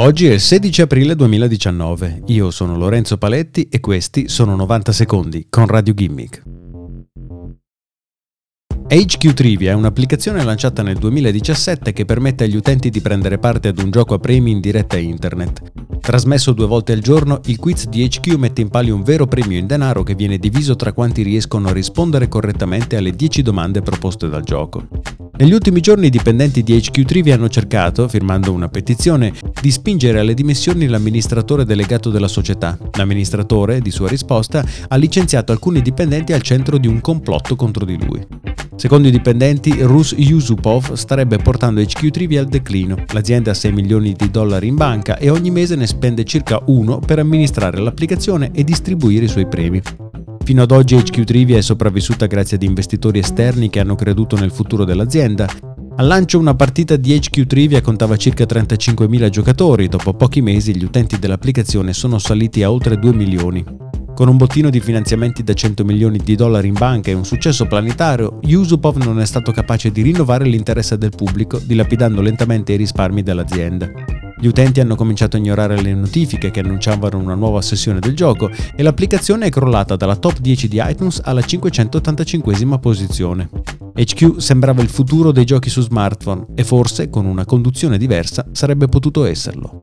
Oggi è il 16 aprile 2019, io sono Lorenzo Paletti e questi sono 90 secondi con Radio Gimmick. HQ Trivia è un'applicazione lanciata nel 2017 che permette agli utenti di prendere parte ad un gioco a premi in diretta internet. Trasmesso due volte al giorno, il quiz di HQ mette in palio un vero premio in denaro che viene diviso tra quanti riescono a rispondere correttamente alle 10 domande proposte dal gioco. Negli ultimi giorni i dipendenti di HQ Trivia hanno cercato, firmando una petizione, di spingere alle dimissioni l'amministratore delegato della società. L'amministratore, di sua risposta, ha licenziato alcuni dipendenti al centro di un complotto contro di lui. Secondo i dipendenti, Rus Yusupov starebbe portando HQ Trivia al declino. L'azienda ha 6 milioni di dollari in banca e ogni mese ne spende circa uno per amministrare l'applicazione e distribuire i suoi premi. Fino ad oggi HQ Trivia è sopravvissuta grazie ad investitori esterni che hanno creduto nel futuro dell'azienda. Al lancio una partita di HQ Trivia contava circa 35.000 giocatori, dopo pochi mesi gli utenti dell'applicazione sono saliti a oltre 2 milioni. Con un bottino di finanziamenti da 100 milioni di dollari in banca e un successo planetario, Yusupov non è stato capace di rinnovare l'interesse del pubblico, dilapidando lentamente i risparmi dell'azienda. Gli utenti hanno cominciato a ignorare le notifiche che annunciavano una nuova sessione del gioco e l'applicazione è crollata dalla top 10 di iTunes alla 585 posizione. HQ sembrava il futuro dei giochi su smartphone e forse, con una conduzione diversa, sarebbe potuto esserlo.